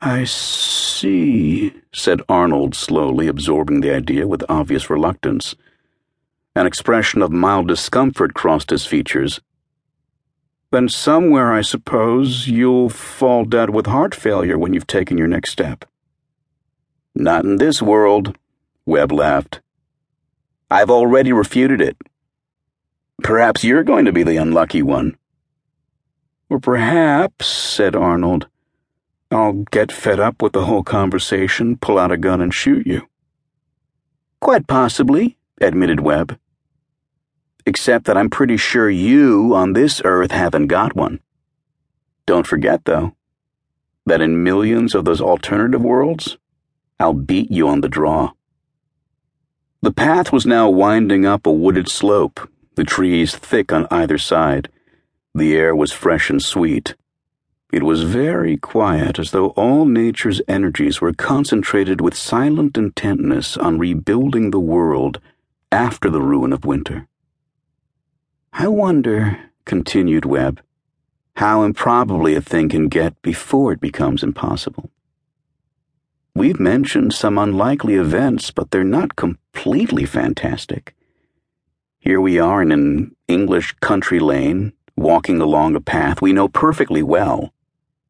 I see, said Arnold slowly, absorbing the idea with obvious reluctance. An expression of mild discomfort crossed his features. Then somewhere, I suppose, you'll fall dead with heart failure when you've taken your next step. Not in this world, Webb laughed. I've already refuted it. Perhaps you're going to be the unlucky one. Or perhaps, said Arnold, I'll get fed up with the whole conversation, pull out a gun, and shoot you. Quite possibly, admitted Webb. Except that I'm pretty sure you on this earth haven't got one. Don't forget, though, that in millions of those alternative worlds, I'll beat you on the draw. The path was now winding up a wooded slope, the trees thick on either side. The air was fresh and sweet. It was very quiet, as though all nature's energies were concentrated with silent intentness on rebuilding the world after the ruin of winter. I wonder, continued Webb, how improbably a thing can get before it becomes impossible. We've mentioned some unlikely events, but they're not completely fantastic. Here we are in an English country lane, walking along a path we know perfectly well,